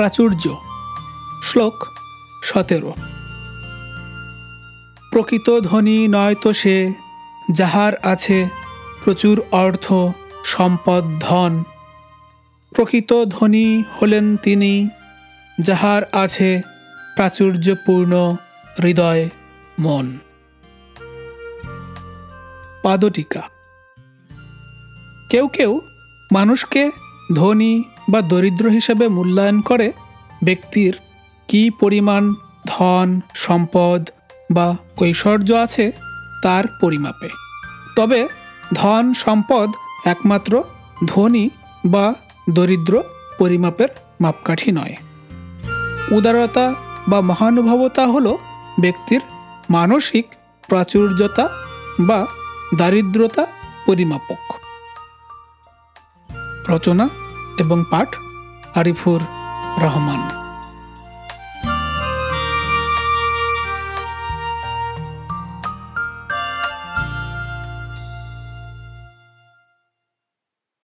প্রাচুর্য। শ্লোক সতেরো। প্রকৃত ধনী নয়তো সে, যাহার আছে প্রচুর অর্থ, সম্পদ, ধন। প্রকৃত ধনী হলেন তিনি, যাহার আছে প্রাচুর্যপূর্ণ হৃদয়, মন। পাদটিকা। কেউ কেউ মানুষকে ধনী বা দরিদ্র হিসেবে মূল্যায়ন করে ব্যক্তির কি পরিমাণ ধন, সম্পদ বা ঐশ্বর্য আছে তার পরিমাপে। তবে ধন, সম্পদ একমাত্র ধনী বা দরিদ্র পরিমাপের মাপকাঠি নয়। উদারতা বা মহানুভবতা হল ব্যক্তির মানসিক প্রাচুর্যতা বা দারিদ্রতা পরিমাপক। রচনা এবং পাঠ আরিফুর রহমান